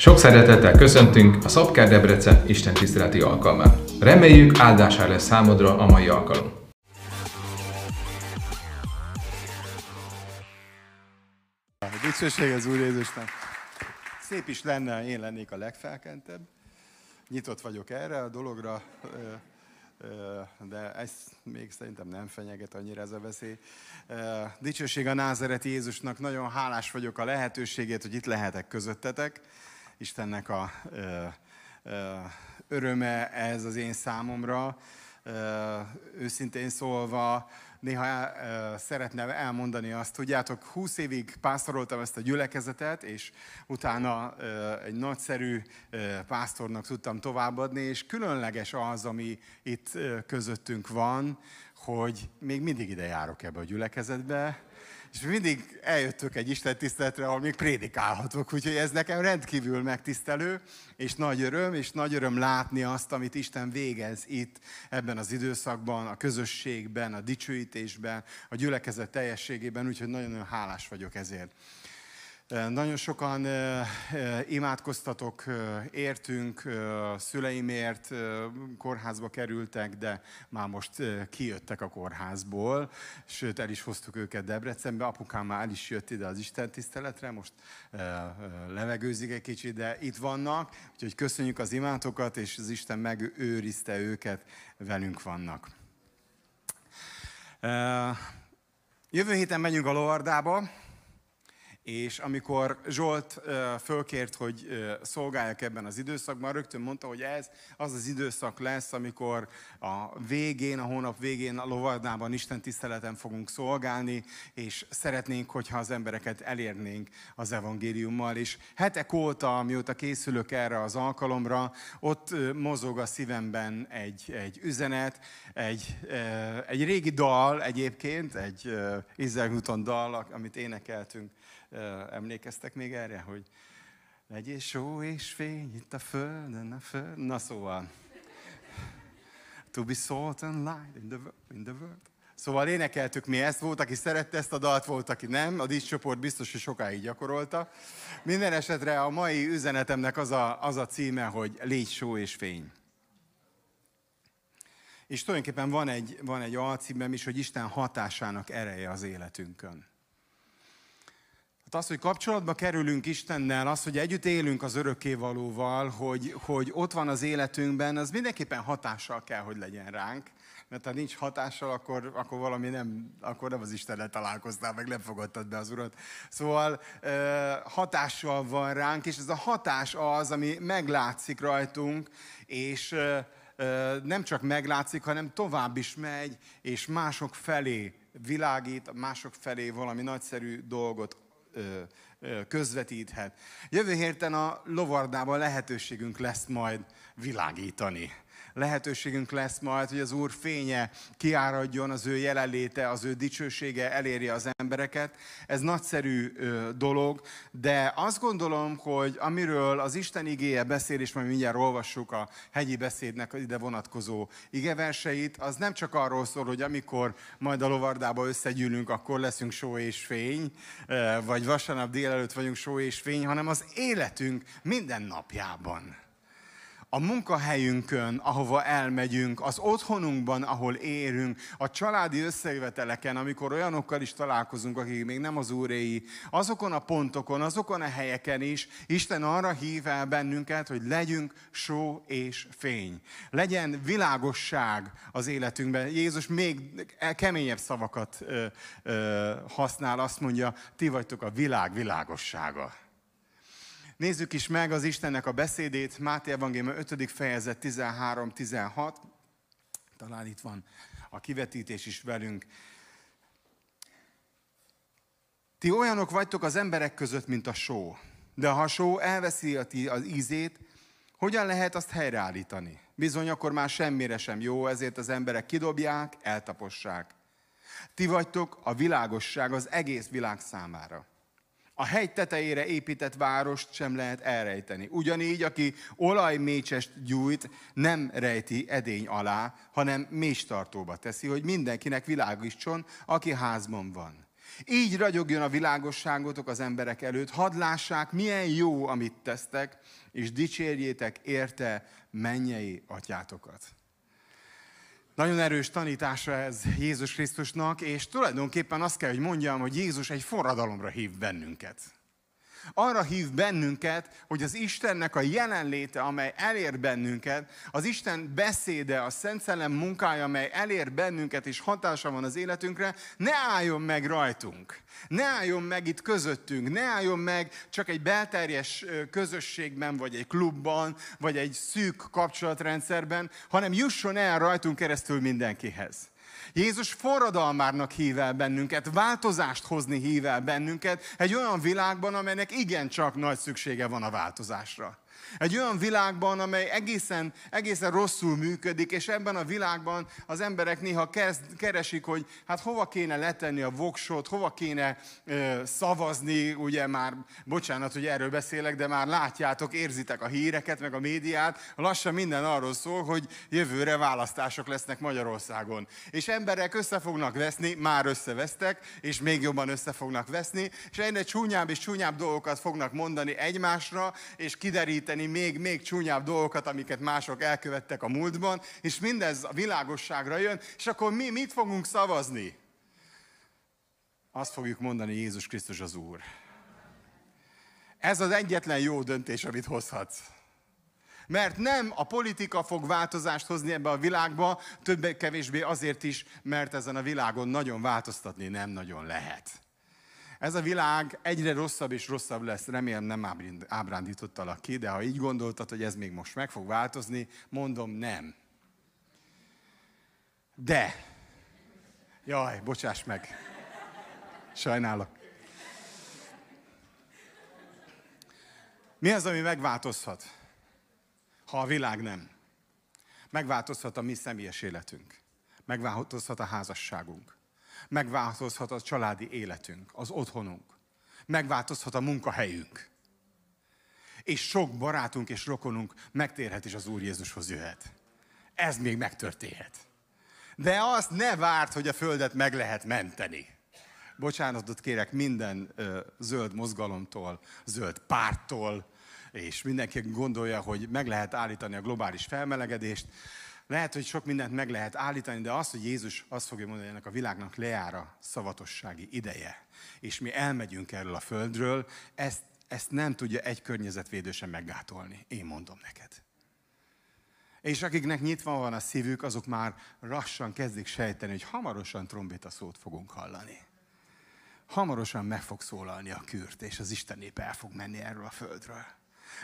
Sok szeretettel köszöntünk a Szabkár Debrecen Isten tiszteleti alkalmán. Reméljük áldásá lesz számodra a mai alkalom. Dicsőség az Úr Jézusnak. Szép is lenne, én lennék a legfelkentebb. Nyitott vagyok erre a dologra, de ez még szerintem nem fenyeget annyira ez a veszély. Dicsőség a názereti Jézusnak, nagyon hálás vagyok a lehetőségét, hogy itt lehetek közöttetek. Istennek a öröme ez az én számomra. Őszintén szólva, néha szeretném elmondani azt, tudjátok, 20 évig pásztoroltam ezt a gyülekezetet, és utána egy nagyszerű pásztornak tudtam továbbadni, és különleges az, ami itt közöttünk van, hogy még mindig ide járok ebbe a gyülekezetbe, és mindig eljöttök egy Isten tiszteletre, ahol még prédikálhatok, úgyhogy ez nekem rendkívül megtisztelő, és nagy öröm, és nagy öröm látni azt, amit Isten végez itt ebben az időszakban, a közösségben, a dicsőítésben, a gyülekezet teljességében, úgyhogy nagyon-nagyon hálás vagyok ezért. Nagyon sokan imádkoztatok, értünk, szüleimért kórházba kerültek, de már most kijöttek a kórházból, sőt el is hoztuk őket Debrecenbe, apukám már el is jött ide az Isten tiszteletre, most levegőzik egy kicsit, de itt vannak, úgyhogy köszönjük az imátokat, és az Isten megőrizte őket, velünk vannak. Jövő héten megyünk a Lovardába, és amikor Zsolt fölkért, hogy szolgáljak ebben az időszakban, rögtön mondta, hogy ez az az időszak lesz, amikor a végén, a hónap végén a lovardában Isten tiszteleten fogunk szolgálni, és szeretnénk, hogyha az embereket elérnénk az evangéliummal. És hetek óta, mióta készülök erre az alkalomra, ott mozog a szívemben egy, egy üzenet, egy, egy régi dal egyébként, egy Izrael dal, amit énekeltünk Emlékeztek még erre, hogy legyél só és fény itt a földön, a föld. Na szóval, to be salt and light in the, in the world. Szóval énekeltük mi ezt, volt, aki szerette ezt a dalt, volt, aki nem. A díszcsoport biztos, hogy sokáig gyakorolta. Minden esetre a mai üzenetemnek az a, az a címe, hogy légy só és fény. És tulajdonképpen van egy, van egy alcímem is, hogy Isten hatásának ereje az életünkön. Hát az, hogy kapcsolatba kerülünk Istennel, az, hogy együtt élünk az örökkévalóval, hogy, hogy ott van az életünkben, az mindenképpen hatással kell, hogy legyen ránk. Mert ha nincs hatással, akkor, akkor valami nem, akkor nem az Istennel találkoztál, meg nem fogadtad be az Urat. Szóval hatással van ránk, és ez a hatás az, ami meglátszik rajtunk, és nem csak meglátszik, hanem tovább is megy, és mások felé világít, mások felé valami nagyszerű dolgot közvetíthet. Jövő héten a lovardában lehetőségünk lesz majd világítani lehetőségünk lesz majd, hogy az Úr fénye kiáradjon, az ő jelenléte, az ő dicsősége eléri az embereket. Ez nagyszerű dolog, de azt gondolom, hogy amiről az Isten igéje beszél, és majd mindjárt olvassuk a hegyi beszédnek ide vonatkozó igeverseit, az nem csak arról szól, hogy amikor majd a lovardába összegyűlünk, akkor leszünk só és fény, vagy vasárnap délelőtt vagyunk só és fény, hanem az életünk minden napjában a munkahelyünkön, ahova elmegyünk, az otthonunkban, ahol érünk, a családi összejöveteleken, amikor olyanokkal is találkozunk, akik még nem az úréi, azokon a pontokon, azokon a helyeken is Isten arra hív el bennünket, hogy legyünk só és fény. Legyen világosság az életünkben. Jézus még keményebb szavakat ö, ö, használ, azt mondja, ti vagytok a világ világossága. Nézzük is meg az Istennek a beszédét, Máté Evangélium 5. fejezet 13-16. Talán itt van a kivetítés is velünk. Ti olyanok vagytok az emberek között, mint a só. De ha a só elveszi az ízét, hogyan lehet azt helyreállítani? Bizony, akkor már semmire sem jó, ezért az emberek kidobják, eltapossák. Ti vagytok a világosság az egész világ számára. A hegy tetejére épített várost sem lehet elrejteni. Ugyanígy, aki olajmécsest gyújt, nem rejti edény alá, hanem méstartóba teszi, hogy mindenkinek világítson, aki házban van. Így ragyogjon a világosságotok az emberek előtt, hadd lássák, milyen jó, amit tesztek, és dicsérjétek érte mennyei atyátokat. Nagyon erős tanítása ez Jézus Krisztusnak, és tulajdonképpen azt kell, hogy mondjam, hogy Jézus egy forradalomra hív bennünket arra hív bennünket, hogy az Istennek a jelenléte, amely elér bennünket, az Isten beszéde, a Szent Szellem munkája, amely elér bennünket és hatása van az életünkre, ne álljon meg rajtunk. Ne álljon meg itt közöttünk, ne álljon meg csak egy belterjes közösségben, vagy egy klubban, vagy egy szűk kapcsolatrendszerben, hanem jusson el rajtunk keresztül mindenkihez. Jézus forradalmárnak hív el bennünket, változást hozni hív el bennünket egy olyan világban, amelynek igencsak nagy szüksége van a változásra. Egy olyan világban, amely egészen, egészen rosszul működik, és ebben a világban az emberek néha kezd, keresik, hogy hát hova kéne letenni a voksot, hova kéne ö, szavazni, ugye már, bocsánat, hogy erről beszélek, de már látjátok, érzitek a híreket, meg a médiát, lassan minden arról szól, hogy jövőre választások lesznek Magyarországon. És emberek össze fognak veszni, már összevesztek, és még jobban össze fognak veszni, és egyre csúnyább és csúnyább dolgokat fognak mondani egymásra, és kideríteni tenni még, még csúnyább dolgokat, amiket mások elkövettek a múltban, és mindez a világosságra jön, és akkor mi mit fogunk szavazni? Azt fogjuk mondani, Jézus Krisztus az Úr. Ez az egyetlen jó döntés, amit hozhatsz. Mert nem a politika fog változást hozni ebbe a világba, többé-kevésbé azért is, mert ezen a világon nagyon változtatni nem nagyon lehet. Ez a világ egyre rosszabb és rosszabb lesz, remélem nem ábrándítottalak ki, de ha így gondoltad, hogy ez még most meg fog változni, mondom nem. De, jaj, bocsáss meg, sajnálok. Mi az, ami megváltozhat, ha a világ nem? Megváltozhat a mi személyes életünk. Megváltozhat a házasságunk. Megváltozhat a családi életünk, az otthonunk. Megváltozhat a munkahelyünk. És sok barátunk és rokonunk megtérhet és az Úr Jézushoz jöhet. Ez még megtörténhet. De azt ne várt, hogy a Földet meg lehet menteni. Bocsánatot kérek minden ö, zöld mozgalomtól, zöld párttól, és mindenki gondolja, hogy meg lehet állítani a globális felmelegedést. Lehet, hogy sok mindent meg lehet állítani, de az, hogy Jézus azt fogja mondani, hogy ennek a világnak lejár a szavatossági ideje, és mi elmegyünk erről a földről, ezt, ezt nem tudja egy környezetvédő sem meggátolni. Én mondom neked. És akiknek nyitva van a szívük, azok már lassan kezdik sejteni, hogy hamarosan trombita szót fogunk hallani. Hamarosan meg fog szólalni a kürt, és az Isten nép el fog menni erről a földről.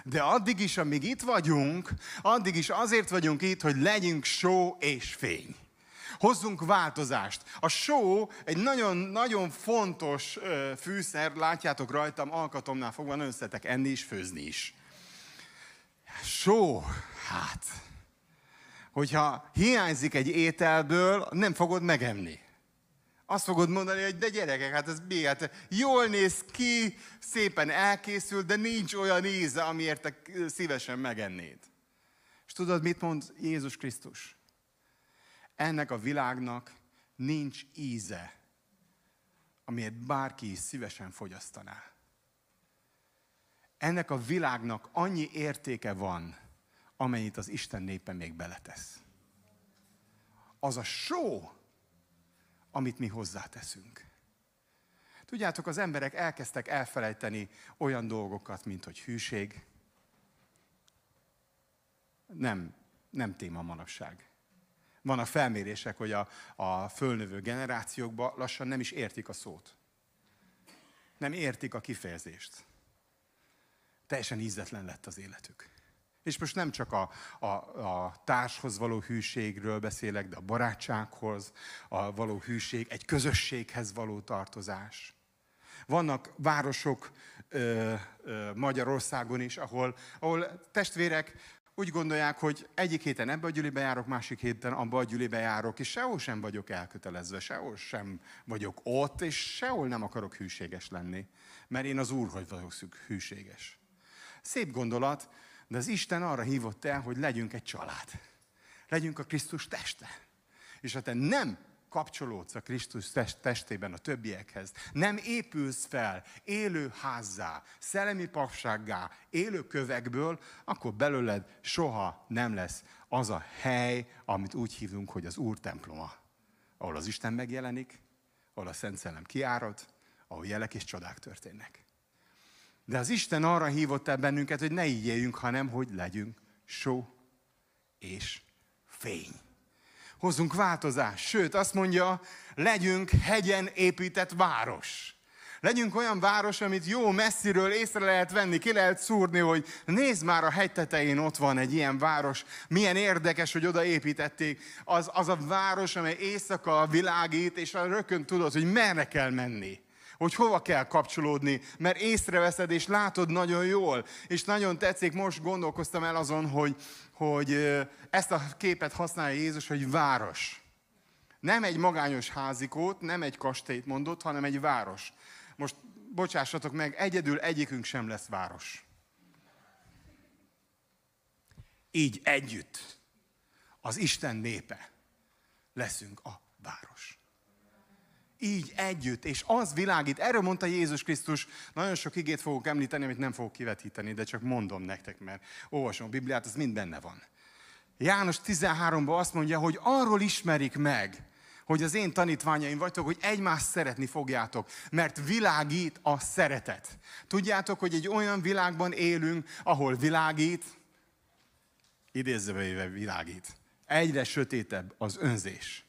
De addig is, amíg itt vagyunk, addig is azért vagyunk itt, hogy legyünk só és fény. Hozzunk változást. A só egy nagyon-nagyon fontos fűszer, látjátok rajtam, alkatomnál fogva nagyon szeretek enni is, főzni is. Só, hát, hogyha hiányzik egy ételből, nem fogod megemni. Azt fogod mondani, hogy de gyerekek, hát ez mi? Hát jól néz ki, szépen elkészül, de nincs olyan íze, amiért te szívesen megennéd. És tudod, mit mond Jézus Krisztus? Ennek a világnak nincs íze, amiért bárki szívesen fogyasztaná. Ennek a világnak annyi értéke van, amennyit az Isten népe még beletesz. Az a só, amit mi hozzáteszünk. Tudjátok, az emberek elkezdtek elfelejteni olyan dolgokat, mint hogy hűség. Nem, nem téma manapság. Vannak felmérések, hogy a, a fölnövő generációkban lassan nem is értik a szót. Nem értik a kifejezést. Teljesen ízetlen lett az életük. És most nem csak a, a, a társhoz való hűségről beszélek, de a barátsághoz a való hűség, egy közösséghez való tartozás. Vannak városok ö, ö, Magyarországon is, ahol, ahol testvérek úgy gondolják, hogy egyik héten ebbe a gyülibe járok, másik héten abba a gyülibe járok, és sehol sem vagyok elkötelezve, sehol sem vagyok ott, és sehol nem akarok hűséges lenni, mert én az Úrhoz vagyok hűséges. Szép gondolat, de az Isten arra hívott el, hogy legyünk egy család. Legyünk a Krisztus teste. És ha te nem kapcsolódsz a Krisztus testében a többiekhez, nem épülsz fel élő házzá, szellemi papsággá, élő kövekből, akkor belőled soha nem lesz az a hely, amit úgy hívunk, hogy az Úr temploma, ahol az Isten megjelenik, ahol a Szent Szellem kiárad, ahol jelek és csodák történnek. De az Isten arra hívott el bennünket, hogy ne így éljünk, hanem hogy legyünk só és fény. Hozzunk változást. Sőt, azt mondja, legyünk hegyen épített város. Legyünk olyan város, amit jó messziről észre lehet venni, ki lehet szúrni, hogy nézd már a hegy tetején ott van egy ilyen város, milyen érdekes, hogy oda építették. Az, az a város, amely éjszaka világít, és a rökön tudod, hogy merre kell menni hogy hova kell kapcsolódni, mert észreveszed és látod nagyon jól. És nagyon tetszik, most gondolkoztam el azon, hogy, hogy ezt a képet használja Jézus, hogy város. Nem egy magányos házikót, nem egy kastélyt mondott, hanem egy város. Most bocsássatok meg, egyedül egyikünk sem lesz város. Így együtt az Isten népe leszünk a város így együtt, és az világít. Erről mondta Jézus Krisztus, nagyon sok igét fogok említeni, amit nem fogok kivetíteni, de csak mondom nektek, mert olvasom a Bibliát, az mind benne van. János 13-ban azt mondja, hogy arról ismerik meg, hogy az én tanítványaim vagytok, hogy egymást szeretni fogjátok, mert világít a szeretet. Tudjátok, hogy egy olyan világban élünk, ahol világít, idézve világít, egyre sötétebb az önzés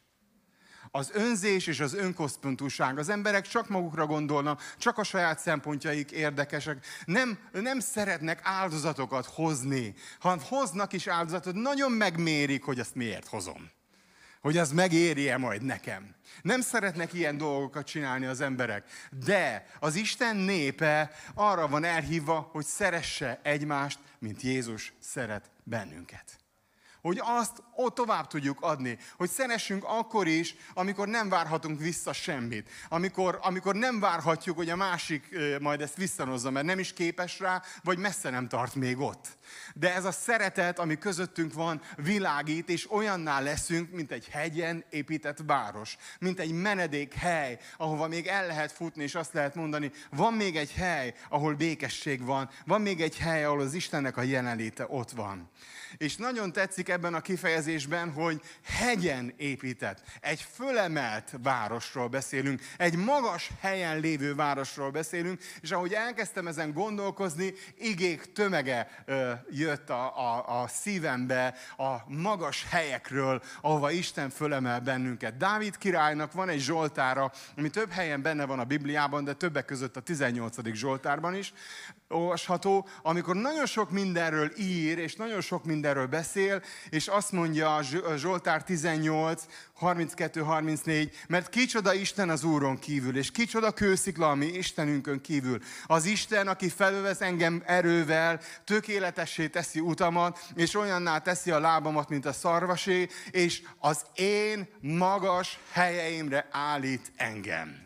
az önzés és az önkoszpontúság. Az emberek csak magukra gondolnak, csak a saját szempontjaik érdekesek. Nem, nem szeretnek áldozatokat hozni. Ha hoznak is áldozatot, nagyon megmérik, hogy ezt miért hozom. Hogy az megéri-e majd nekem. Nem szeretnek ilyen dolgokat csinálni az emberek. De az Isten népe arra van elhívva, hogy szeresse egymást, mint Jézus szeret bennünket hogy azt ott tovább tudjuk adni, hogy szeressünk akkor is, amikor nem várhatunk vissza semmit, amikor, amikor nem várhatjuk, hogy a másik majd ezt visszanozza, mert nem is képes rá, vagy messze nem tart még ott. De ez a szeretet, ami közöttünk van, világít, és olyanná leszünk, mint egy hegyen épített város, mint egy menedék hely, ahova még el lehet futni, és azt lehet mondani, van még egy hely, ahol békesség van, van még egy hely, ahol az Istennek a jelenléte ott van. És nagyon tetszik ebben a kifejezésben, hogy hegyen épített. Egy fölemelt városról beszélünk, egy magas helyen lévő városról beszélünk, és ahogy elkezdtem ezen gondolkozni, igék tömege ö, jött a, a, a szívembe a magas helyekről, ahova Isten fölemel bennünket. Dávid királynak van egy Zsoltára, ami több helyen benne van a Bibliában, de többek között a 18. Zsoltárban is olvasható, amikor nagyon sok mindenről ír, és nagyon sok mindenről beszél, és azt mondja a Zsoltár 18, 32-34, mert kicsoda Isten az Úron kívül, és kicsoda kőszikla a mi Istenünkön kívül. Az Isten, aki felövesz engem erővel, tökéletessé teszi utamat, és olyanná teszi a lábamat, mint a szarvasé, és az én magas helyeimre állít engem.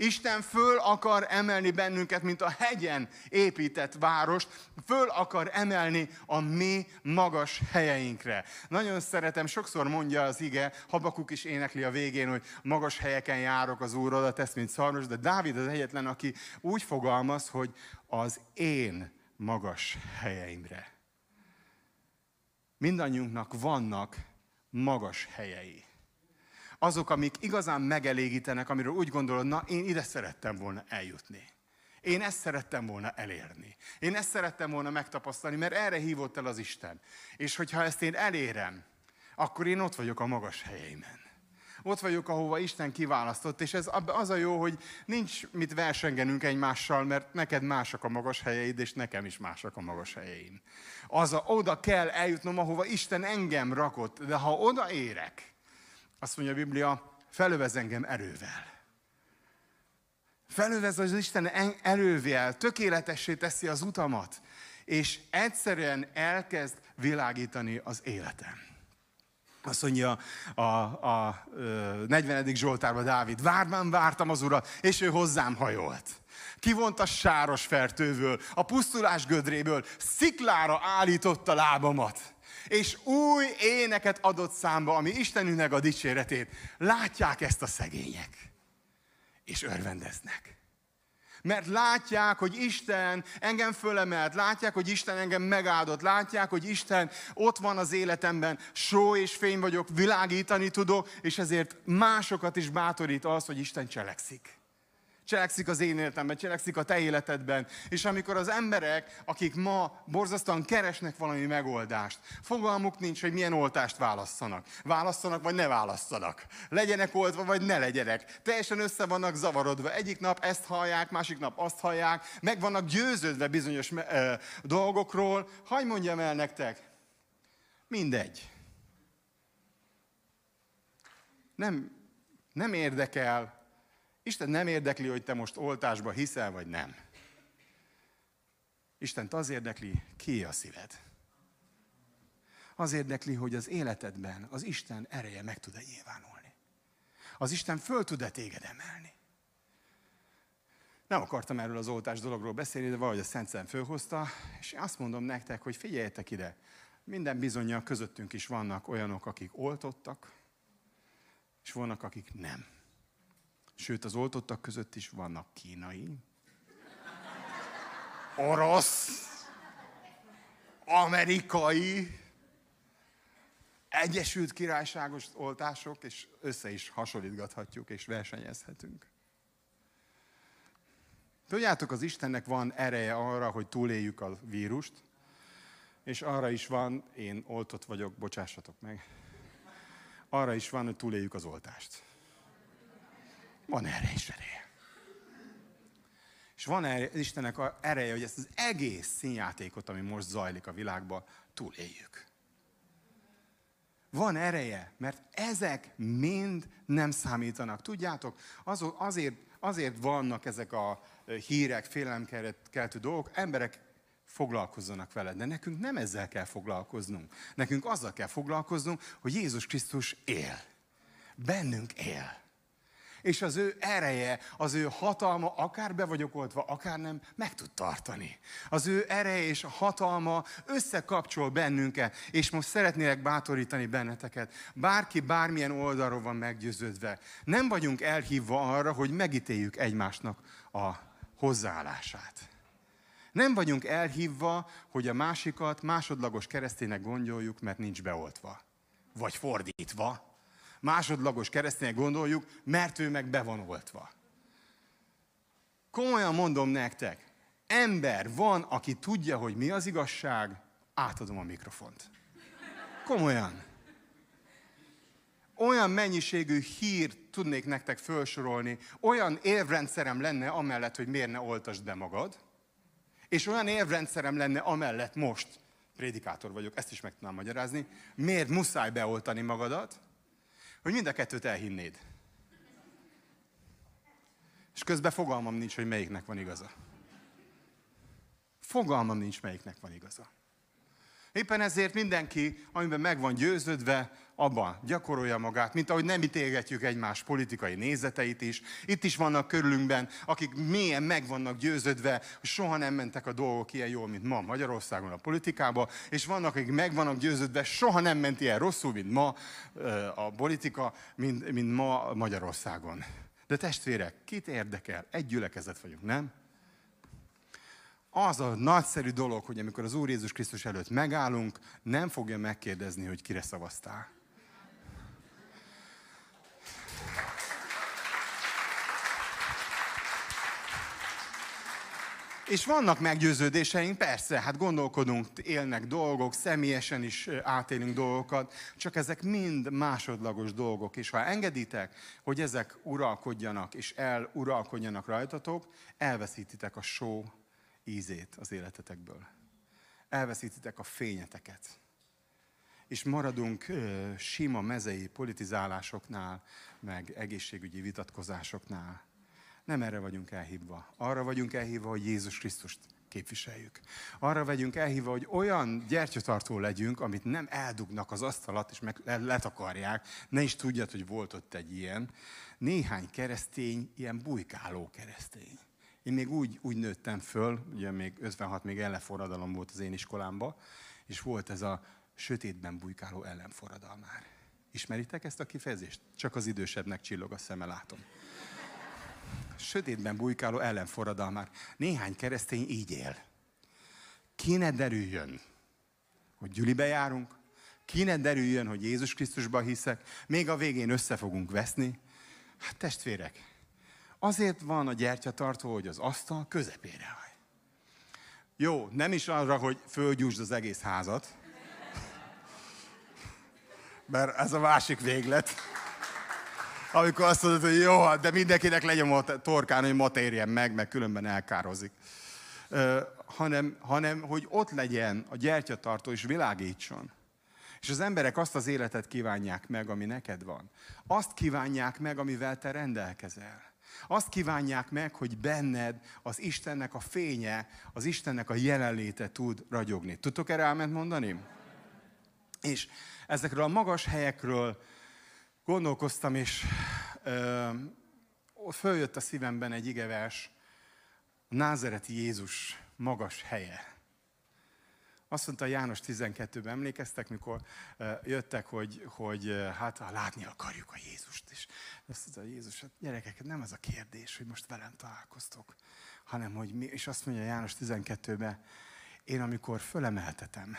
Isten föl akar emelni bennünket, mint a hegyen épített várost, föl akar emelni a mi magas helyeinkre. Nagyon szeretem, sokszor mondja az ige, Habakuk is énekli a végén, hogy magas helyeken járok az Úr, oda tesz, mint szarvas, de Dávid az egyetlen, aki úgy fogalmaz, hogy az én magas helyeimre. Mindannyiunknak vannak magas helyei azok, amik igazán megelégítenek, amiről úgy gondolod, na én ide szerettem volna eljutni. Én ezt szerettem volna elérni. Én ezt szerettem volna megtapasztalni, mert erre hívott el az Isten. És hogyha ezt én elérem, akkor én ott vagyok a magas helyeimen. Ott vagyok, ahova Isten kiválasztott, és ez az a jó, hogy nincs mit versengenünk egymással, mert neked másak a magas helyeid, és nekem is másak a magas helyeim. Az a, oda kell eljutnom, ahova Isten engem rakott, de ha oda érek, azt mondja a Biblia, felövez engem erővel. Felövez az Isten erővel, tökéletessé teszi az utamat, és egyszerűen elkezd világítani az életem. Azt mondja a, a, a 40. Zsoltárban Dávid, várban vártam az urat, és ő hozzám hajolt. Kivont a sáros fertőből, a pusztulás gödréből, sziklára állította lábamat és új éneket adott számba, ami Istenünknek a dicséretét. Látják ezt a szegények, és örvendeznek. Mert látják, hogy Isten engem fölemelt, látják, hogy Isten engem megáldott, látják, hogy Isten ott van az életemben, só és fény vagyok, világítani tudok, és ezért másokat is bátorít az, hogy Isten cselekszik cselekszik az én életemben, cselekszik a te életedben. És amikor az emberek, akik ma borzasztóan keresnek valami megoldást, fogalmuk nincs, hogy milyen oltást válasszanak. Válasszanak, vagy ne válasszanak. Legyenek oltva, vagy ne legyenek. Teljesen össze vannak zavarodva. Egyik nap ezt hallják, másik nap azt hallják, meg vannak győződve bizonyos ö, dolgokról. Hagy mondjam el nektek, mindegy. Nem, nem érdekel, Isten nem érdekli, hogy te most oltásba hiszel, vagy nem. Isten az érdekli, ki a szíved. Az érdekli, hogy az életedben az Isten ereje meg tud-e nyilvánulni. Az Isten föl tud-e téged emelni. Nem akartam erről az oltás dologról beszélni, de valahogy a Szent Szem fölhozta, és azt mondom nektek, hogy figyeljetek ide, minden bizonyal közöttünk is vannak olyanok, akik oltottak, és vannak, akik nem. Sőt, az oltottak között is vannak kínai, orosz, amerikai, Egyesült Királyságos oltások, és össze is hasonlítgathatjuk, és versenyezhetünk. Tudjátok, az Istennek van ereje arra, hogy túléljük a vírust, és arra is van, én oltott vagyok, bocsássatok meg, arra is van, hogy túléljük az oltást. Van erre is ereje. És van erre, Istennek a ereje, hogy ezt az egész színjátékot, ami most zajlik a világban, túléljük. Van ereje, mert ezek mind nem számítanak. Tudjátok, azért, azért vannak ezek a hírek, félelemkeltő dolgok, emberek foglalkozzanak vele, de nekünk nem ezzel kell foglalkoznunk. Nekünk azzal kell foglalkoznunk, hogy Jézus Krisztus él. Bennünk él és az ő ereje, az ő hatalma, akár be vagyok oltva, akár nem, meg tud tartani. Az ő ereje és a hatalma összekapcsol bennünket, és most szeretnélek bátorítani benneteket. Bárki bármilyen oldalról van meggyőződve. Nem vagyunk elhívva arra, hogy megítéljük egymásnak a hozzáállását. Nem vagyunk elhívva, hogy a másikat másodlagos kereszténynek gondoljuk, mert nincs beoltva. Vagy fordítva másodlagos keresztények gondoljuk, mert ő meg be van oltva. Komolyan mondom nektek, ember van, aki tudja, hogy mi az igazság, átadom a mikrofont. Komolyan. Olyan mennyiségű hírt tudnék nektek felsorolni, olyan érvrendszerem lenne amellett, hogy miért ne oltasd be magad, és olyan érvrendszerem lenne amellett most, prédikátor vagyok, ezt is meg tudnám magyarázni, miért muszáj beoltani magadat, hogy mind a kettőt elhinnéd. És közben fogalmam nincs, hogy melyiknek van igaza. Fogalmam nincs, melyiknek van igaza. Éppen ezért mindenki, amiben meg van győződve, abban gyakorolja magát, mint ahogy nem ítélgetjük egymás politikai nézeteit is. Itt is vannak körülünkben, akik mélyen meg vannak győződve, hogy soha nem mentek a dolgok ilyen jól, mint ma Magyarországon a politikába, és vannak, akik meg vannak győződve, soha nem ment ilyen rosszul, mint ma a politika, mint, mint ma Magyarországon. De testvérek, kit érdekel? Egy gyülekezet vagyunk, nem? Az a nagyszerű dolog, hogy amikor az Úr Jézus Krisztus előtt megállunk, nem fogja megkérdezni, hogy kire szavaztál. És vannak meggyőződéseink, persze, hát gondolkodunk, élnek dolgok, személyesen is átélünk dolgokat, csak ezek mind másodlagos dolgok. És ha engeditek, hogy ezek uralkodjanak, és eluralkodjanak rajtatok, elveszítitek a só ízét az életetekből. Elveszítitek a fényeteket. És maradunk ö, sima mezei politizálásoknál, meg egészségügyi vitatkozásoknál. Nem erre vagyunk elhívva. Arra vagyunk elhívva, hogy Jézus Krisztust képviseljük. Arra vagyunk elhívva, hogy olyan gyertyatartó legyünk, amit nem eldugnak az asztalat, és meg letakarják. Ne is tudjad, hogy volt ott egy ilyen. Néhány keresztény, ilyen bujkáló keresztény. Én még úgy, úgy nőttem föl, ugye még 56 még ellenforradalom volt az én iskolámba, és volt ez a sötétben bujkáló ellenforradalmár. Ismeritek ezt a kifejezést? Csak az idősebbnek csillog a szeme, látom. Sötétben bujkáló ellenforradalmár. Néhány keresztény így él. Ki ne derüljön, hogy gyülibe járunk, ki ne derüljön, hogy Jézus Krisztusba hiszek, még a végén össze fogunk veszni. Hát testvérek, azért van a gyertyatartó, hogy az asztal közepére haj. Jó, nem is arra, hogy fölgyújtsd az egész házat, mert ez a másik véglet. Amikor azt mondod, hogy jó, hát de mindenkinek legyen a torkán, hogy ma térjen meg, meg különben elkározik. Ö, hanem, hanem, hogy ott legyen a gyertyatartó, és világítson. És az emberek azt az életet kívánják meg, ami neked van. Azt kívánják meg, amivel te rendelkezel. Azt kívánják meg, hogy benned az Istennek a fénye, az Istennek a jelenléte tud ragyogni. Tudtok erre elment mondani? És ezekről a magas helyekről gondolkoztam, és ö, följött a szívemben egy igevers, a názereti Jézus magas helye. Azt mondta János 12-ben, emlékeztek, mikor jöttek, hogy, hogy hát látni akarjuk a Jézust. És azt mondta Jézus, hát gyerekek, nem ez a kérdés, hogy most velem találkoztok, hanem hogy mi, és azt mondja János 12-ben, én amikor fölemeltetem,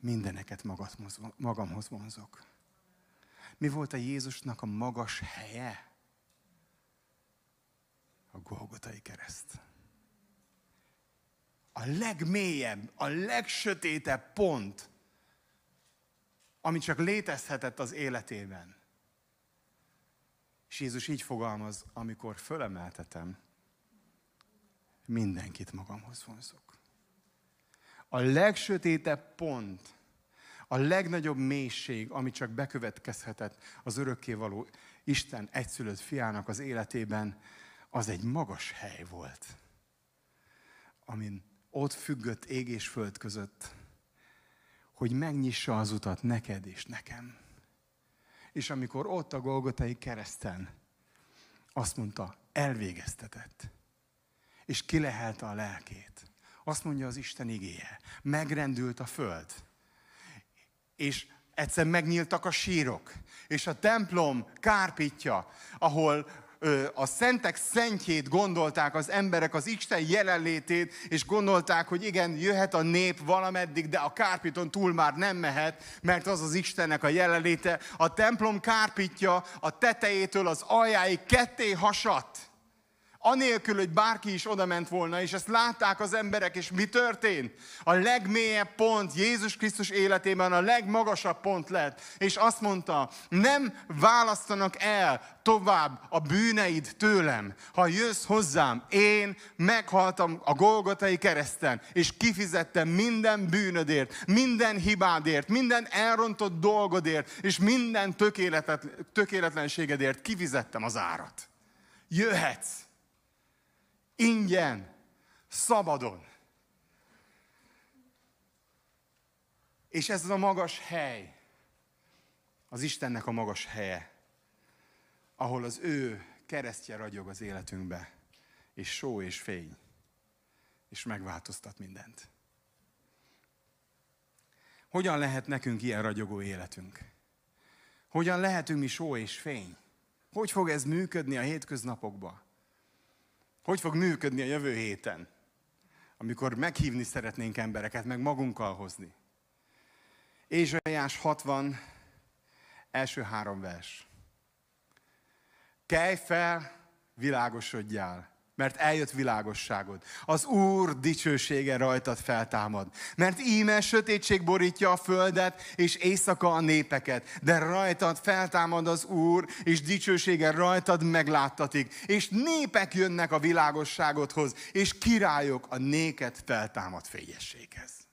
mindeneket magamhoz vonzok. Mi volt a Jézusnak a magas helye? A Golgotai kereszt. A legmélyebb, a legsötétebb pont, ami csak létezhetett az életében. És Jézus így fogalmaz, amikor fölemeltetem, mindenkit magamhoz vonzok a legsötétebb pont, a legnagyobb mélység, ami csak bekövetkezhetett az örökkévaló Isten egyszülött fiának az életében, az egy magas hely volt, amin ott függött ég és föld között, hogy megnyissa az utat neked és nekem. És amikor ott a Golgotai kereszten azt mondta, elvégeztetett, és kilehelte a lelkét, azt mondja az Isten igéje. Megrendült a föld. És egyszer megnyíltak a sírok. És a templom kárpitja, ahol a szentek szentjét gondolták az emberek, az Isten jelenlétét, és gondolták, hogy igen, jöhet a nép valameddig, de a kárpiton túl már nem mehet, mert az az Istennek a jelenléte. A templom kárpitja a tetejétől az aljáig ketté hasadt anélkül, hogy bárki is oda ment volna, és ezt látták az emberek, és mi történt? A legmélyebb pont Jézus Krisztus életében a legmagasabb pont lett, és azt mondta, nem választanak el tovább a bűneid tőlem. Ha jössz hozzám, én meghaltam a Golgotai kereszten, és kifizettem minden bűnödért, minden hibádért, minden elrontott dolgodért, és minden tökéletlenségedért kifizettem az árat. Jöhetsz ingyen, szabadon. És ez az a magas hely, az Istennek a magas helye, ahol az ő keresztje ragyog az életünkbe, és só és fény, és megváltoztat mindent. Hogyan lehet nekünk ilyen ragyogó életünk? Hogyan lehetünk mi só és fény? Hogy fog ez működni a hétköznapokban? Hogy fog működni a jövő héten, amikor meghívni szeretnénk embereket, meg magunkkal hozni? Ézsaiás 60, első három vers. Kelj fel, világosodjál, mert eljött világosságod. Az Úr dicsősége rajtad feltámad. Mert íme sötétség borítja a földet, és éjszaka a népeket. De rajtad feltámad az Úr, és dicsősége rajtad megláttatik. És népek jönnek a világosságodhoz, és királyok a néket feltámad fényességhez.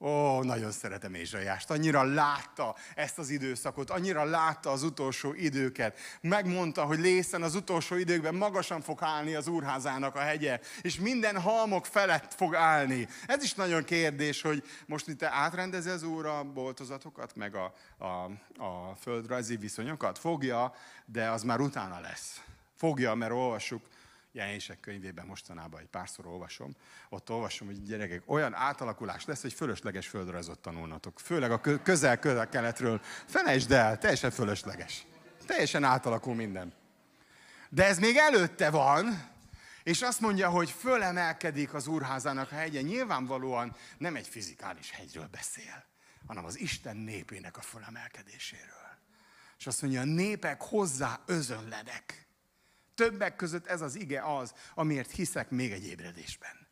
Ó, nagyon szeretem Ézsaiást. Annyira látta ezt az időszakot, annyira látta az utolsó időket. Megmondta, hogy lészen az utolsó időkben magasan fog állni az úrházának a hegye, és minden halmok felett fog állni. Ez is nagyon kérdés, hogy most itt átrendezi az úr a boltozatokat, meg a, a, a földrajzi viszonyokat? Fogja, de az már utána lesz. Fogja, mert olvassuk jelenések könyvében mostanában egy párszor olvasom, ott olvasom, hogy gyerekek, olyan átalakulás lesz, hogy fölösleges földrajzot tanulnatok. Főleg a közel-keletről. Felejtsd el, teljesen fölösleges. Teljesen átalakul minden. De ez még előtte van, és azt mondja, hogy fölemelkedik az úrházának a hegye. Nyilvánvalóan nem egy fizikális hegyről beszél, hanem az Isten népének a fölemelkedéséről. És azt mondja, a népek hozzá özönlenek. Többek között ez az ige az, amiért hiszek még egy ébredésben.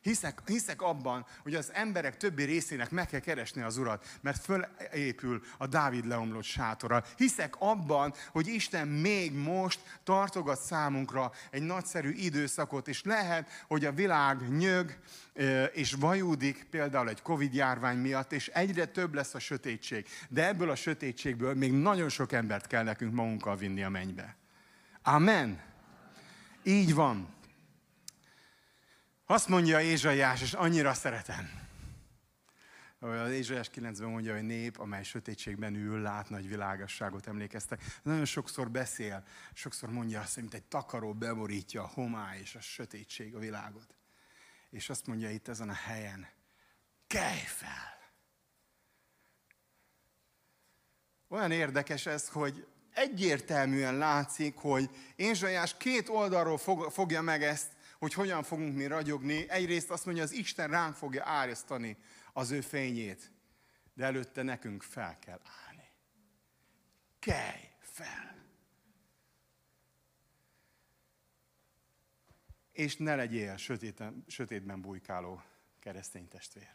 Hiszek, hiszek abban, hogy az emberek többi részének meg kell keresni az Urat, mert fölépül a Dávid leomlott sátora. Hiszek abban, hogy Isten még most tartogat számunkra egy nagyszerű időszakot, és lehet, hogy a világ nyög és vajúdik például egy Covid járvány miatt, és egyre több lesz a sötétség. De ebből a sötétségből még nagyon sok embert kell nekünk magunkkal vinni a mennybe. Amen. Így van. Azt mondja Ézsaiás, és annyira szeretem. Az Ézsaiás 9-ben mondja, hogy nép, amely sötétségben ül, lát nagy világasságot, emlékeztek. Nagyon sokszor beszél, sokszor mondja azt, hogy mint egy takaró beborítja a homály és a sötétség a világot. És azt mondja itt ezen a helyen, kelj fel! Olyan érdekes ez, hogy egyértelműen látszik, hogy Ézsaiás két oldalról fogja meg ezt, hogy hogyan fogunk mi ragyogni. Egyrészt azt mondja, az Isten ránk fogja árasztani az ő fényét, de előtte nekünk fel kell állni. Kelj fel! És ne legyél sötéten, sötétben bujkáló keresztény testvér.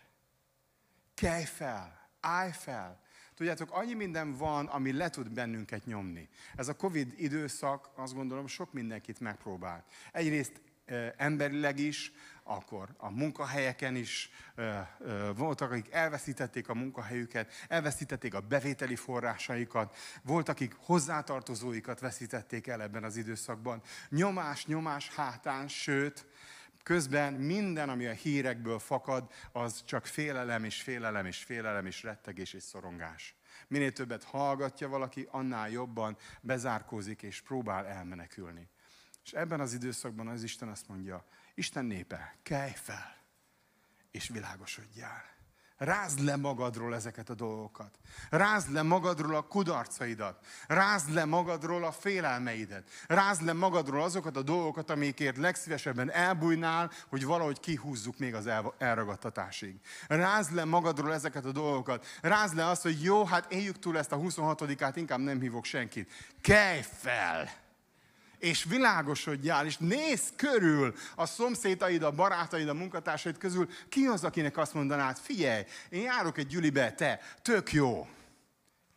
Kelj fel, állj fel, Tudjátok, annyi minden van, ami le tud bennünket nyomni. Ez a Covid időszak, azt gondolom, sok mindenkit megpróbál. Egyrészt emberileg is, akkor a munkahelyeken is voltak, akik elveszítették a munkahelyüket, elveszítették a bevételi forrásaikat, voltak, akik hozzátartozóikat veszítették el ebben az időszakban. Nyomás, nyomás hátán, sőt, közben minden, ami a hírekből fakad, az csak félelem és félelem és félelem és rettegés és szorongás. Minél többet hallgatja valaki, annál jobban bezárkózik és próbál elmenekülni. És ebben az időszakban az Isten azt mondja, Isten népe, kelj fel, és világosodjál. Rázd le magadról ezeket a dolgokat. Rázd le magadról a kudarcaidat. Rázd le magadról a félelmeidet. Rázd le magadról azokat a dolgokat, amikért legszívesebben elbújnál, hogy valahogy kihúzzuk még az elragadtatásig. Rázd le magadról ezeket a dolgokat. Rázd le azt, hogy jó, hát éljük túl ezt a 26-át, inkább nem hívok senkit. Kelj fel! És világosodjál, és nézz körül a szomszédaid, a barátaid, a munkatársaid közül, ki az, akinek azt mondanád, figyelj, én járok egy gyülibe, te, tök jó,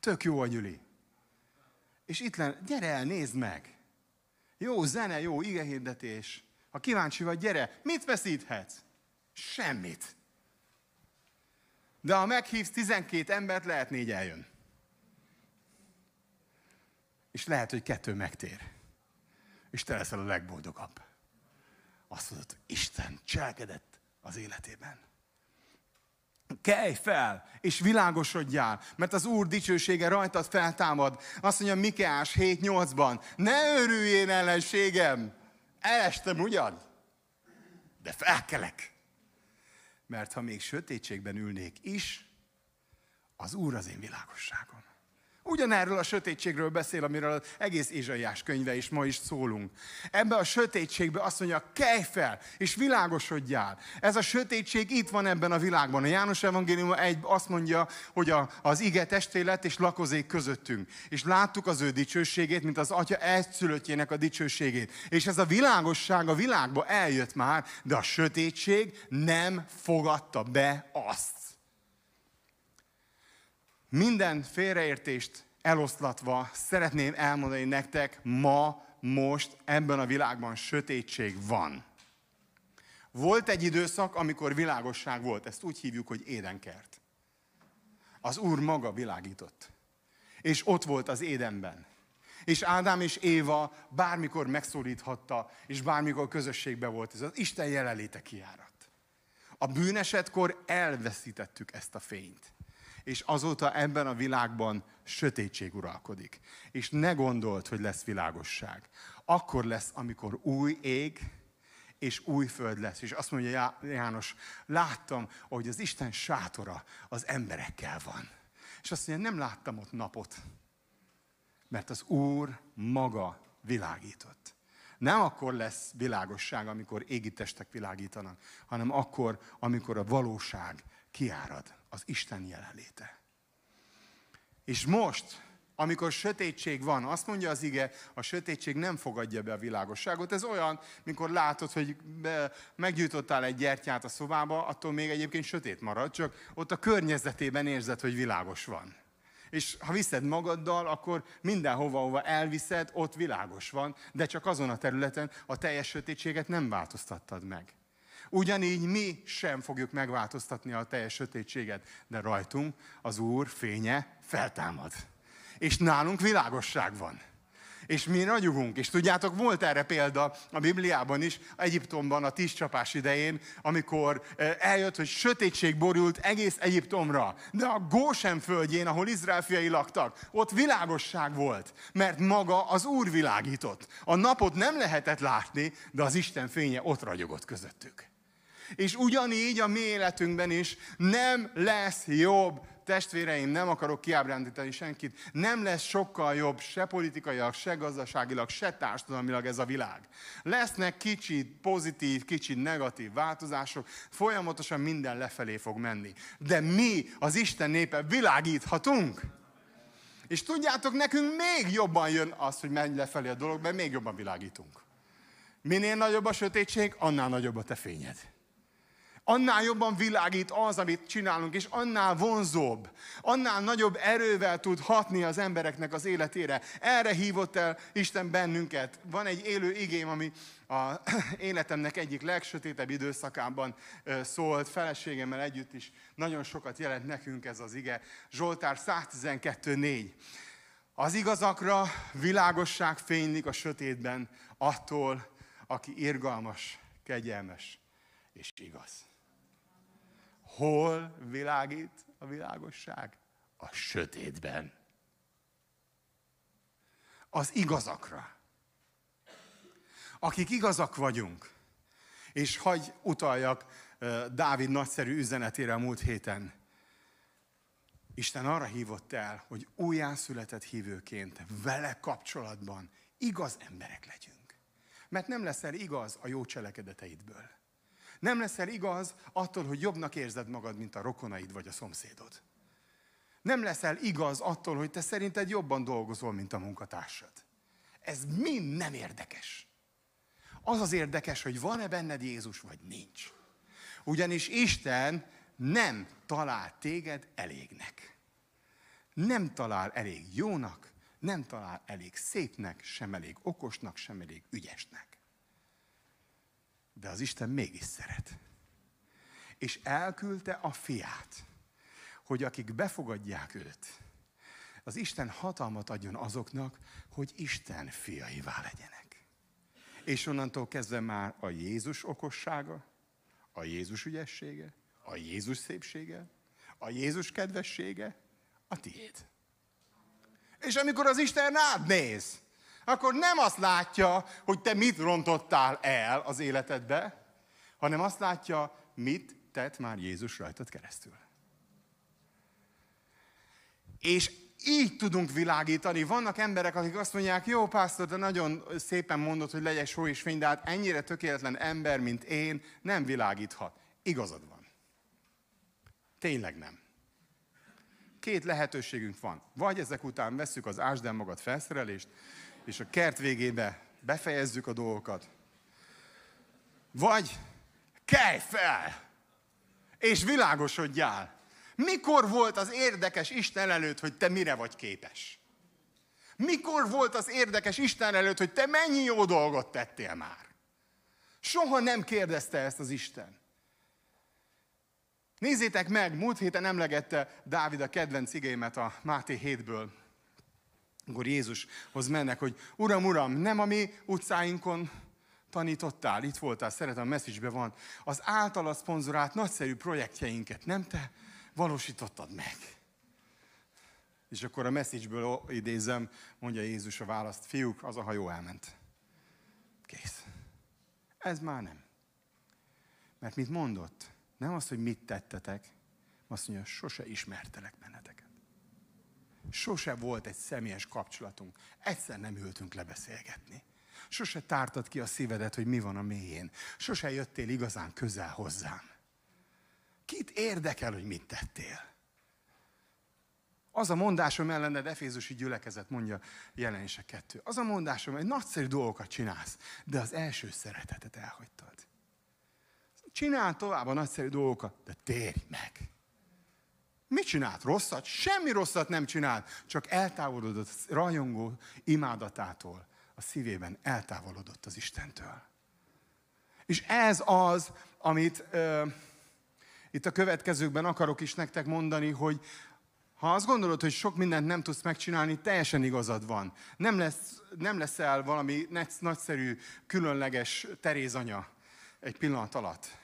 tök jó a gyüli. És itt len, gyere el, nézd meg. Jó zene, jó igehirdetés. Ha kíváncsi vagy, gyere. Mit veszíthetsz? Semmit. De ha meghívsz 12 embert, lehet négy eljön. És lehet, hogy kettő megtér és te leszel a legboldogabb. Azt mondod, Isten cselekedett az életében. Kelj fel, és világosodjál, mert az Úr dicsősége rajtad feltámad. Azt mondja Mikeás 7.8-ban, ne örüljén ellenségem, elestem ugyan, de felkelek. Mert ha még sötétségben ülnék is, az Úr az én világosságom. Ugyanerről a sötétségről beszél, amiről az egész Ézsaiás könyve is ma is szólunk. Ebbe a sötétségbe azt mondja, kelj fel, és világosodjál. Ez a sötétség itt van ebben a világban. A János Evangélium egy azt mondja, hogy a, az ige testé és lakozék közöttünk. És láttuk az ő dicsőségét, mint az atya egyszülöttjének a dicsőségét. És ez a világosság a világba eljött már, de a sötétség nem fogadta be azt. Minden félreértést eloszlatva szeretném elmondani nektek, ma, most, ebben a világban sötétség van. Volt egy időszak, amikor világosság volt, ezt úgy hívjuk, hogy édenkert. Az Úr maga világított. És ott volt az édenben. És Ádám és Éva bármikor megszólíthatta, és bármikor közösségbe volt. Ez az Isten jelenléte kiárat. A bűnesetkor elveszítettük ezt a fényt és azóta ebben a világban sötétség uralkodik. És ne gondolt, hogy lesz világosság. akkor lesz, amikor új ég és új föld lesz. És azt mondja János, láttam, hogy az Isten sátora az emberekkel van. És azt mondja, nem láttam ott napot, mert az Úr maga világított. Nem akkor lesz világosság, amikor égi testek világítanak, hanem akkor, amikor a valóság kiárad, az Isten jelenléte. És most, amikor sötétség van, azt mondja az ige, a sötétség nem fogadja be a világosságot. Ez olyan, mikor látod, hogy meggyújtottál egy gyertyát a szobába, attól még egyébként sötét marad, csak ott a környezetében érzed, hogy világos van. És ha viszed magaddal, akkor mindenhova, hova elviszed, ott világos van, de csak azon a területen a teljes sötétséget nem változtattad meg. Ugyanígy mi sem fogjuk megváltoztatni a teljes sötétséget, de rajtunk az Úr fénye feltámad. És nálunk világosság van és mi ragyogunk. És tudjátok, volt erre példa a Bibliában is, Egyiptomban a tíz csapás idején, amikor eh, eljött, hogy sötétség borult egész Egyiptomra. De a Gósen földjén, ahol Izrael fiai laktak, ott világosság volt, mert maga az Úr világított. A napot nem lehetett látni, de az Isten fénye ott ragyogott közöttük. És ugyanígy a mi életünkben is nem lesz jobb testvéreim, nem akarok kiábrándítani senkit, nem lesz sokkal jobb se politikailag, se gazdaságilag, se társadalmilag ez a világ. Lesznek kicsit pozitív, kicsit negatív változások, folyamatosan minden lefelé fog menni. De mi, az Isten népe, világíthatunk. És tudjátok, nekünk még jobban jön az, hogy menj lefelé a dolog, mert még jobban világítunk. Minél nagyobb a sötétség, annál nagyobb a te fényed annál jobban világít az, amit csinálunk, és annál vonzóbb, annál nagyobb erővel tud hatni az embereknek az életére. Erre hívott el Isten bennünket. Van egy élő igém, ami a életemnek egyik legsötétebb időszakában szólt, feleségemmel együtt is nagyon sokat jelent nekünk ez az ige. Zsoltár 112.4. Az igazakra világosság fénylik a sötétben attól, aki irgalmas, kegyelmes és igaz. Hol világít a világosság? A sötétben. Az igazakra. Akik igazak vagyunk, és hagy utaljak Dávid nagyszerű üzenetére a múlt héten. Isten arra hívott el, hogy újjászületett hívőként vele kapcsolatban igaz emberek legyünk. Mert nem leszel igaz a jó cselekedeteidből. Nem leszel igaz attól, hogy jobbnak érzed magad, mint a rokonaid vagy a szomszédod. Nem leszel igaz attól, hogy te szerinted jobban dolgozol, mint a munkatársad. Ez mind nem érdekes. Az az érdekes, hogy van-e benned Jézus, vagy nincs. Ugyanis Isten nem talál téged elégnek. Nem talál elég jónak, nem talál elég szépnek, sem elég okosnak, sem elég ügyesnek. De az Isten mégis szeret. És elküldte a fiát, hogy akik befogadják őt, az Isten hatalmat adjon azoknak, hogy Isten fiaivá legyenek. És onnantól kezdve már a Jézus okossága, a Jézus ügyessége, a Jézus szépsége, a Jézus kedvessége a tiéd. És amikor az Isten rád néz, akkor nem azt látja, hogy te mit rontottál el az életedbe, hanem azt látja, mit tett már Jézus rajtad keresztül. És így tudunk világítani. Vannak emberek, akik azt mondják, jó pásztor, de nagyon szépen mondod, hogy legyek só és fény, de hát ennyire tökéletlen ember, mint én, nem világíthat. Igazad van. Tényleg nem. Két lehetőségünk van. Vagy ezek után veszük az ásdán magad felszerelést, és a kert végébe befejezzük a dolgokat. Vagy kelj fel, és világosodjál. Mikor volt az érdekes Isten előtt, hogy te mire vagy képes? Mikor volt az érdekes Isten előtt, hogy te mennyi jó dolgot tettél már? Soha nem kérdezte ezt az Isten. Nézzétek meg, múlt héten emlegette Dávid a kedvenc igémet a Máté 7-ből amikor Jézushoz mennek, hogy Uram, Uram, nem a mi utcáinkon tanítottál, itt voltál, szeretem, a message van, az általad szponzorált nagyszerű projektjeinket nem te valósítottad meg. És akkor a message idézem, mondja Jézus a választ, fiúk, az a hajó elment. Kész. Ez már nem. Mert mit mondott? Nem az, hogy mit tettetek, azt mondja, sose ismertelek benneteket. Sose volt egy személyes kapcsolatunk. Egyszer nem ültünk lebeszélgetni. Sose tártad ki a szívedet, hogy mi van a mélyén. Sose jöttél igazán közel hozzám. Kit érdekel, hogy mit tettél? Az a mondásom ellened, Efézusi gyülekezet mondja jelenések kettő. Az a mondásom, hogy nagyszerű dolgokat csinálsz, de az első szeretetet elhagytad. Csinál tovább a nagyszerű dolgokat, de térj meg. Mit csinált? Rosszat? Semmi rosszat nem csinált, csak eltávolodott rajongó imádatától. A szívében eltávolodott az Istentől. És ez az, amit ö, itt a következőkben akarok is nektek mondani, hogy ha azt gondolod, hogy sok mindent nem tudsz megcsinálni, teljesen igazad van. Nem, lesz, nem leszel valami nagyszerű, különleges terézanya egy pillanat alatt.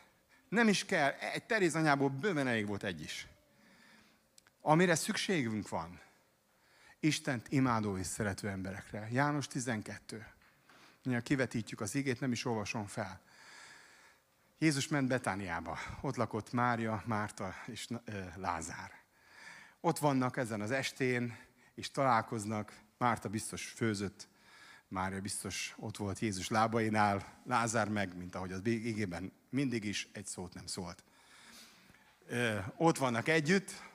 Nem is kell, egy terézanyából bőven elég volt egy is. Amire szükségünk van, Istent imádó és szerető emberekre. János 12. Mindjárt kivetítjük az igét, nem is olvasom fel. Jézus ment Betániába. Ott lakott Mária, Márta és Lázár. Ott vannak ezen az estén, és találkoznak. Márta biztos főzött, Mária biztos ott volt Jézus lábainál, Lázár meg, mint ahogy az igében mindig is, egy szót nem szólt. Ott vannak együtt,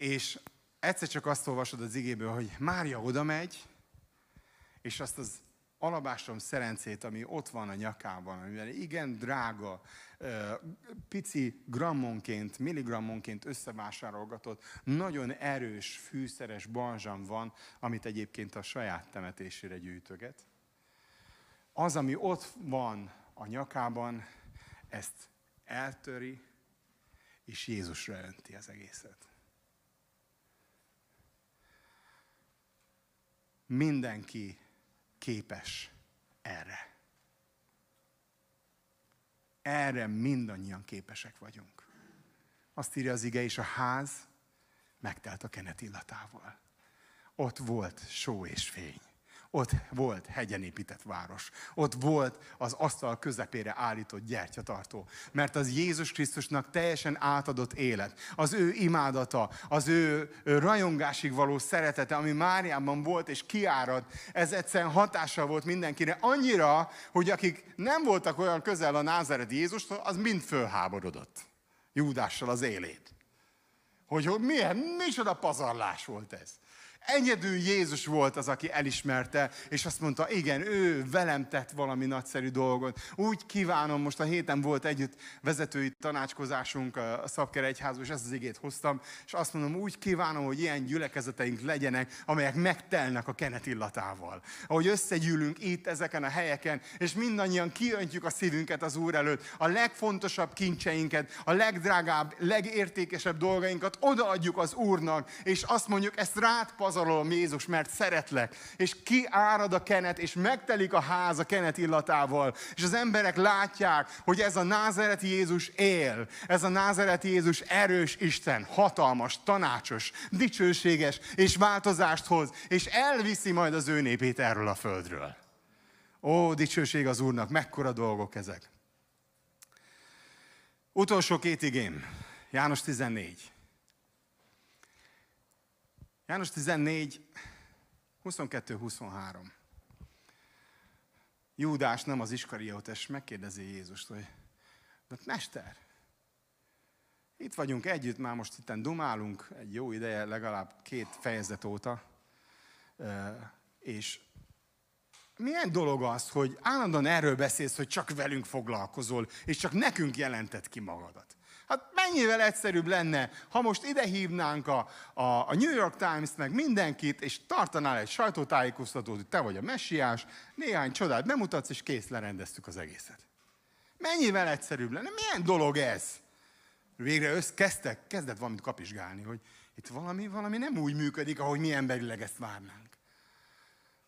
és egyszer csak azt olvasod az igéből, hogy Mária oda megy, és azt az alabástrom szerencét, ami ott van a nyakában, amivel igen drága, pici grammonként, milligrammonként összevásárolgatott, nagyon erős, fűszeres balzsam van, amit egyébként a saját temetésére gyűjtöget. Az, ami ott van a nyakában, ezt eltöri, és Jézusra önti az egészet. Mindenki képes erre. Erre mindannyian képesek vagyunk. Azt írja az ige, és a ház megtelt a kenet illatával. Ott volt só és fény. Ott volt hegyen épített város. Ott volt az asztal közepére állított gyertyatartó. Mert az Jézus Krisztusnak teljesen átadott élet. Az ő imádata, az ő rajongásig való szeretete, ami Máriában volt és kiárad, ez egyszerűen hatással volt mindenkire. Annyira, hogy akik nem voltak olyan közel a názereti Jézustól, az mind fölháborodott. Júdással az élét. Hogy, hogy milyen, micsoda pazarlás volt ez. Egyedül Jézus volt az, aki elismerte, és azt mondta, igen, ő velem tett valami nagyszerű dolgot. Úgy kívánom, most a héten volt együtt vezetői tanácskozásunk a Szabker Egyházban, és ezt az igét hoztam, és azt mondom, úgy kívánom, hogy ilyen gyülekezeteink legyenek, amelyek megtelnek a kenet illatával. Ahogy összegyűlünk itt, ezeken a helyeken, és mindannyian kiöntjük a szívünket az Úr előtt, a legfontosabb kincseinket, a legdrágább, legértékesebb dolgainkat odaadjuk az Úrnak, és azt mondjuk, ezt rád pazarolom Jézus, mert szeretlek. És kiárad a kenet, és megtelik a ház a kenet illatával. És az emberek látják, hogy ez a názereti Jézus él. Ez a názereti Jézus erős Isten, hatalmas, tanácsos, dicsőséges, és változást hoz, és elviszi majd az ő népét erről a földről. Ó, dicsőség az Úrnak, mekkora dolgok ezek. Utolsó két igém, János 14. János 14, 22-23. Júdás, nem az Iskariótes, megkérdezi Jézust, hogy de mester, itt vagyunk együtt, már most itt dumálunk egy jó ideje, legalább két fejezet óta, és milyen dolog az, hogy állandóan erről beszélsz, hogy csak velünk foglalkozol, és csak nekünk jelentett ki magadat. Hát mennyivel egyszerűbb lenne, ha most ide hívnánk a, a, a New York Times meg mindenkit, és tartanál egy sajtótájékoztatót, hogy te vagy a messiás, néhány csodát bemutatsz, és kész, lerendeztük az egészet. Mennyivel egyszerűbb lenne? Milyen dolog ez? Végre össz, kezdtek, kezdett valamit kapizsgálni, hogy itt valami, valami nem úgy működik, ahogy mi emberileg ezt várnánk.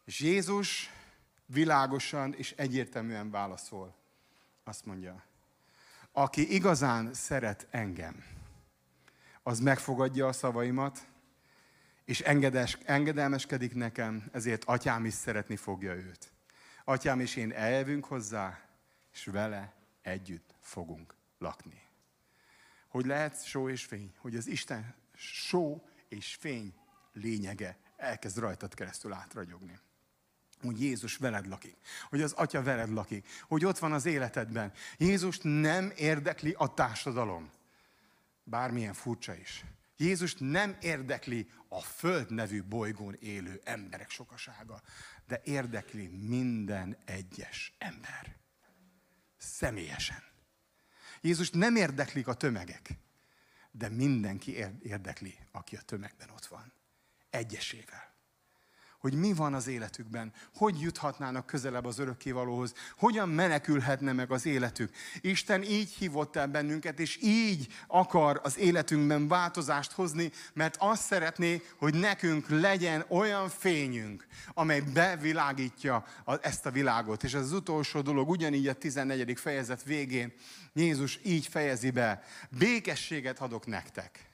És Jézus világosan és egyértelműen válaszol. Azt mondja, aki igazán szeret engem, az megfogadja a szavaimat, és engedes, engedelmeskedik nekem, ezért atyám is szeretni fogja őt. Atyám és én eljövünk hozzá, és vele együtt fogunk lakni. Hogy lehet só és fény? Hogy az Isten só és fény lényege elkezd rajtad keresztül átragyogni. Hogy Jézus veled lakik. Hogy az Atya veled lakik. Hogy ott van az életedben. Jézus nem érdekli a társadalom. Bármilyen furcsa is. Jézus nem érdekli a Föld nevű bolygón élő emberek sokasága, de érdekli minden egyes ember. Személyesen. Jézus nem érdeklik a tömegek, de mindenki érdekli, aki a tömegben ott van. Egyesével hogy mi van az életükben, hogy juthatnának közelebb az örökkévalóhoz, hogyan menekülhetne meg az életük. Isten így hívott el bennünket, és így akar az életünkben változást hozni, mert azt szeretné, hogy nekünk legyen olyan fényünk, amely bevilágítja ezt a világot. És ez az utolsó dolog, ugyanígy a 14. fejezet végén Jézus így fejezi be, békességet adok nektek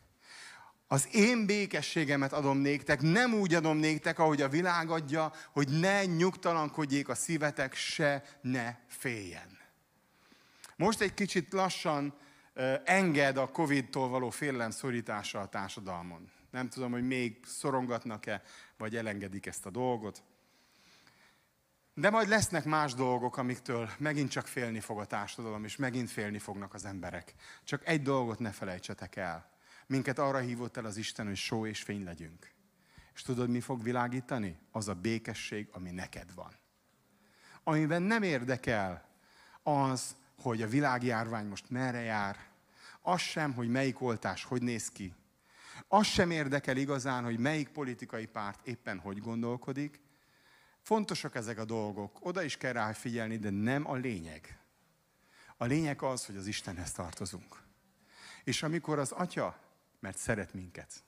az én békességemet adom néktek, nem úgy adom néktek, ahogy a világ adja, hogy ne nyugtalankodjék a szívetek, se ne féljen. Most egy kicsit lassan enged a Covid-tól való félelem szorítása a társadalmon. Nem tudom, hogy még szorongatnak-e, vagy elengedik ezt a dolgot. De majd lesznek más dolgok, amiktől megint csak félni fog a társadalom, és megint félni fognak az emberek. Csak egy dolgot ne felejtsetek el Minket arra hívott el az Isten, hogy só és fény legyünk. És tudod, mi fog világítani? Az a békesség, ami neked van. Amiben nem érdekel az, hogy a világjárvány most merre jár, az sem, hogy melyik oltás hogy néz ki, az sem érdekel igazán, hogy melyik politikai párt éppen hogy gondolkodik. Fontosak ezek a dolgok, oda is kell rá figyelni, de nem a lényeg. A lényeg az, hogy az Istenhez tartozunk. És amikor az Atya mert szeret minket.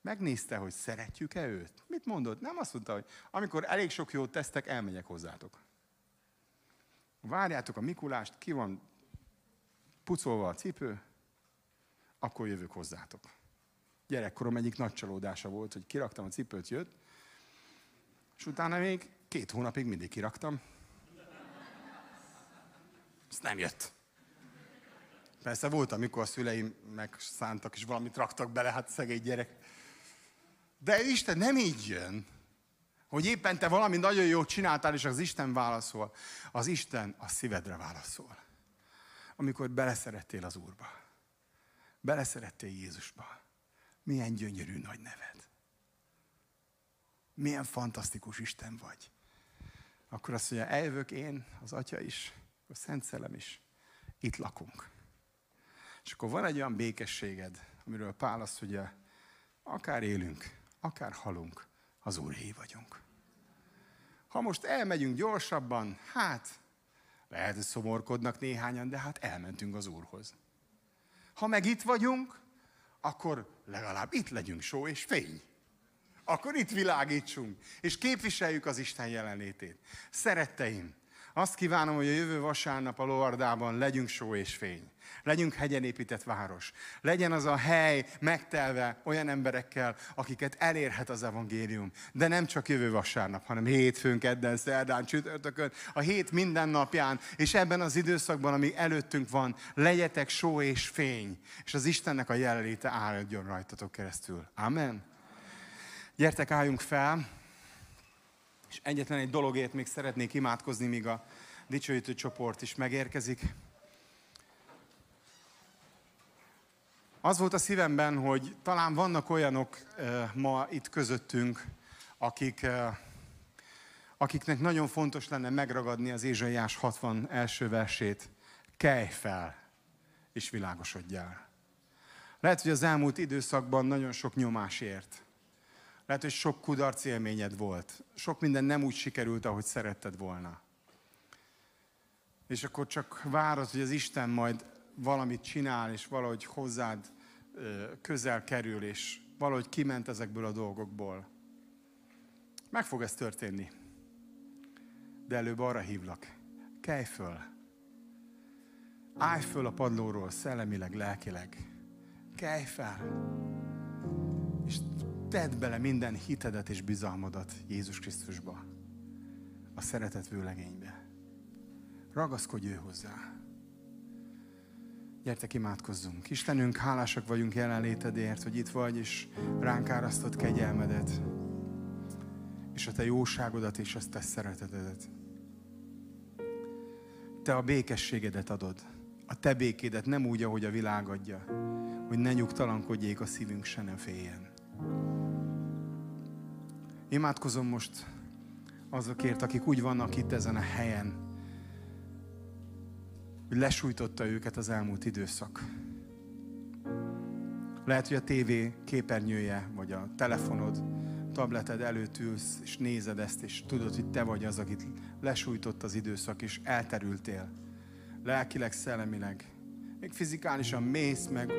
Megnézte, hogy szeretjük-e őt? Mit mondott? Nem azt mondta, hogy amikor elég sok jót tesztek, elmegyek hozzátok. Várjátok a Mikulást, ki van pucolva a cipő, akkor jövök hozzátok. Gyerekkorom egyik nagy csalódása volt, hogy kiraktam a cipőt, jött, és utána még két hónapig mindig kiraktam. Ezt nem jött. Persze volt, amikor a szüleim megszántak, és valamit raktak bele, hát szegény gyerek. De Isten nem így jön, hogy éppen te valami nagyon jót csináltál, és az Isten válaszol. Az Isten a szívedre válaszol. Amikor beleszerettél az Úrba. Beleszerettél Jézusba. Milyen gyönyörű nagy neved. Milyen fantasztikus Isten vagy. Akkor azt mondja, eljövök én, az Atya is, a Szent Szellem is. Itt lakunk. És akkor van egy olyan békességed, amiről Pál azt mondja, akár élünk, akár halunk, az Úré vagyunk. Ha most elmegyünk gyorsabban, hát lehet, hogy szomorkodnak néhányan, de hát elmentünk az Úrhoz. Ha meg itt vagyunk, akkor legalább itt legyünk só és fény. Akkor itt világítsunk, és képviseljük az Isten jelenlétét. Szeretteim, azt kívánom, hogy a jövő vasárnap a Lovardában legyünk só és fény. Legyünk hegyen épített város. Legyen az a hely megtelve olyan emberekkel, akiket elérhet az evangélium. De nem csak jövő vasárnap, hanem hétfőn, kedden, szerdán, csütörtökön, a hét minden napján, és ebben az időszakban, ami előttünk van, legyetek só és fény, és az Istennek a jelenléte áldjon rajtatok keresztül. Amen. Gyertek, álljunk fel. És egyetlen egy dologért még szeretnék imádkozni, míg a dicsőítő csoport is megérkezik. Az volt a szívemben, hogy talán vannak olyanok ma itt közöttünk, akik, akiknek nagyon fontos lenne megragadni az Ézsaiás 60 első versét. Kelj fel, és világosodjál. Lehet, hogy az elmúlt időszakban nagyon sok nyomás ért. Lehet, hogy sok kudarc élményed volt. Sok minden nem úgy sikerült, ahogy szeretted volna. És akkor csak várod, hogy az Isten majd valamit csinál, és valahogy hozzád közel kerül, és valahogy kiment ezekből a dolgokból. Meg fog ez történni. De előbb arra hívlak. Kelj föl. Állj föl a padlóról, szellemileg, lelkileg. Kelj fel. És tedd bele minden hitedet és bizalmadat Jézus Krisztusba. a szeretet vőlegénybe. Ragaszkodj ő hozzá. Gyertek, imádkozzunk. Istenünk, hálásak vagyunk jelenlétedért, hogy itt vagy, és ránk árasztott kegyelmedet, és a te jóságodat és a te szeretetedet. Te a békességedet adod, a te békédet, nem úgy, ahogy a világ adja, hogy ne nyugtalankodjék a szívünk, se nem féljen. Imádkozom most azokért, akik úgy vannak itt ezen a helyen, hogy lesújtotta őket az elmúlt időszak. Lehet, hogy a tévé képernyője, vagy a telefonod, tableted előtt ülsz, és nézed ezt, és tudod, hogy te vagy az, akit lesújtott az időszak, és elterültél. Lelkileg, szellemileg. Még fizikálisan mész, meg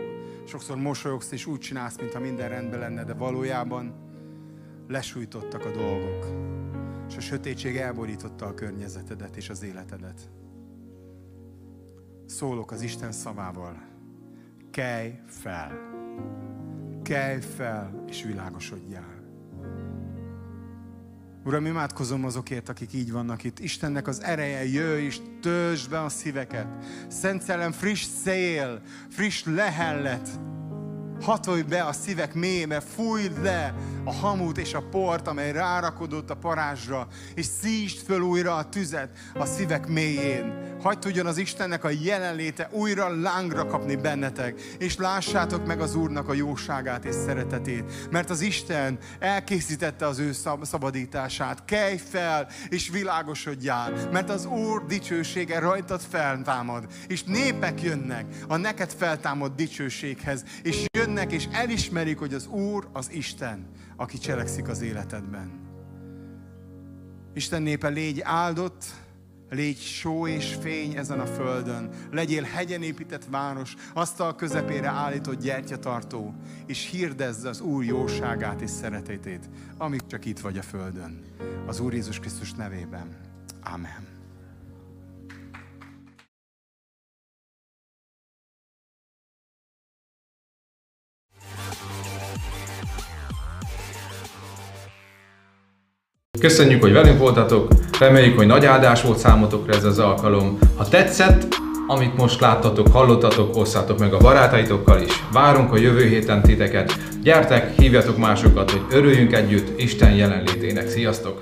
sokszor mosolyogsz, és úgy csinálsz, mintha minden rendben lenne, de valójában lesújtottak a dolgok. És a sötétség elborította a környezetedet és az életedet. Szólok az Isten szavával. Kelj fel! Kelj fel, és világosodjál! Uram, imádkozom azokért, akik így vannak itt. Istennek az ereje, jöjj és töltsd be a szíveket. Szent Szellem, friss szél, friss lehellet. Hatolj be a szívek mélyébe, fújd le a hamut és a port, amely rárakodott a parázsra, és szítsd föl újra a tüzet a szívek mélyén. Hagyd tudjon az Istennek a jelenléte újra lángra kapni bennetek, és lássátok meg az Úrnak a jóságát és szeretetét, mert az Isten elkészítette az ő szabadítását. Kelj fel, és világosodjál, mert az Úr dicsősége rajtad feltámad, és népek jönnek a neked feltámad dicsőséghez, és jönnek, és elismerik, hogy az Úr az Isten, aki cselekszik az életedben. Isten népe, légy áldott, Légy só és fény ezen a földön. Legyél hegyen épített város, asztal közepére állított gyertyatartó, és hirdezz az Úr jóságát és szeretetét, amíg csak itt vagy a földön. Az Úr Jézus Krisztus nevében. Amen. Köszönjük, hogy velünk voltatok, reméljük, hogy nagy áldás volt számotokra ez az alkalom. Ha tetszett, amit most láttatok, hallottatok, osszátok meg a barátaitokkal is. Várunk a jövő héten titeket. Gyertek, hívjatok másokat, hogy örüljünk együtt Isten jelenlétének. Sziasztok!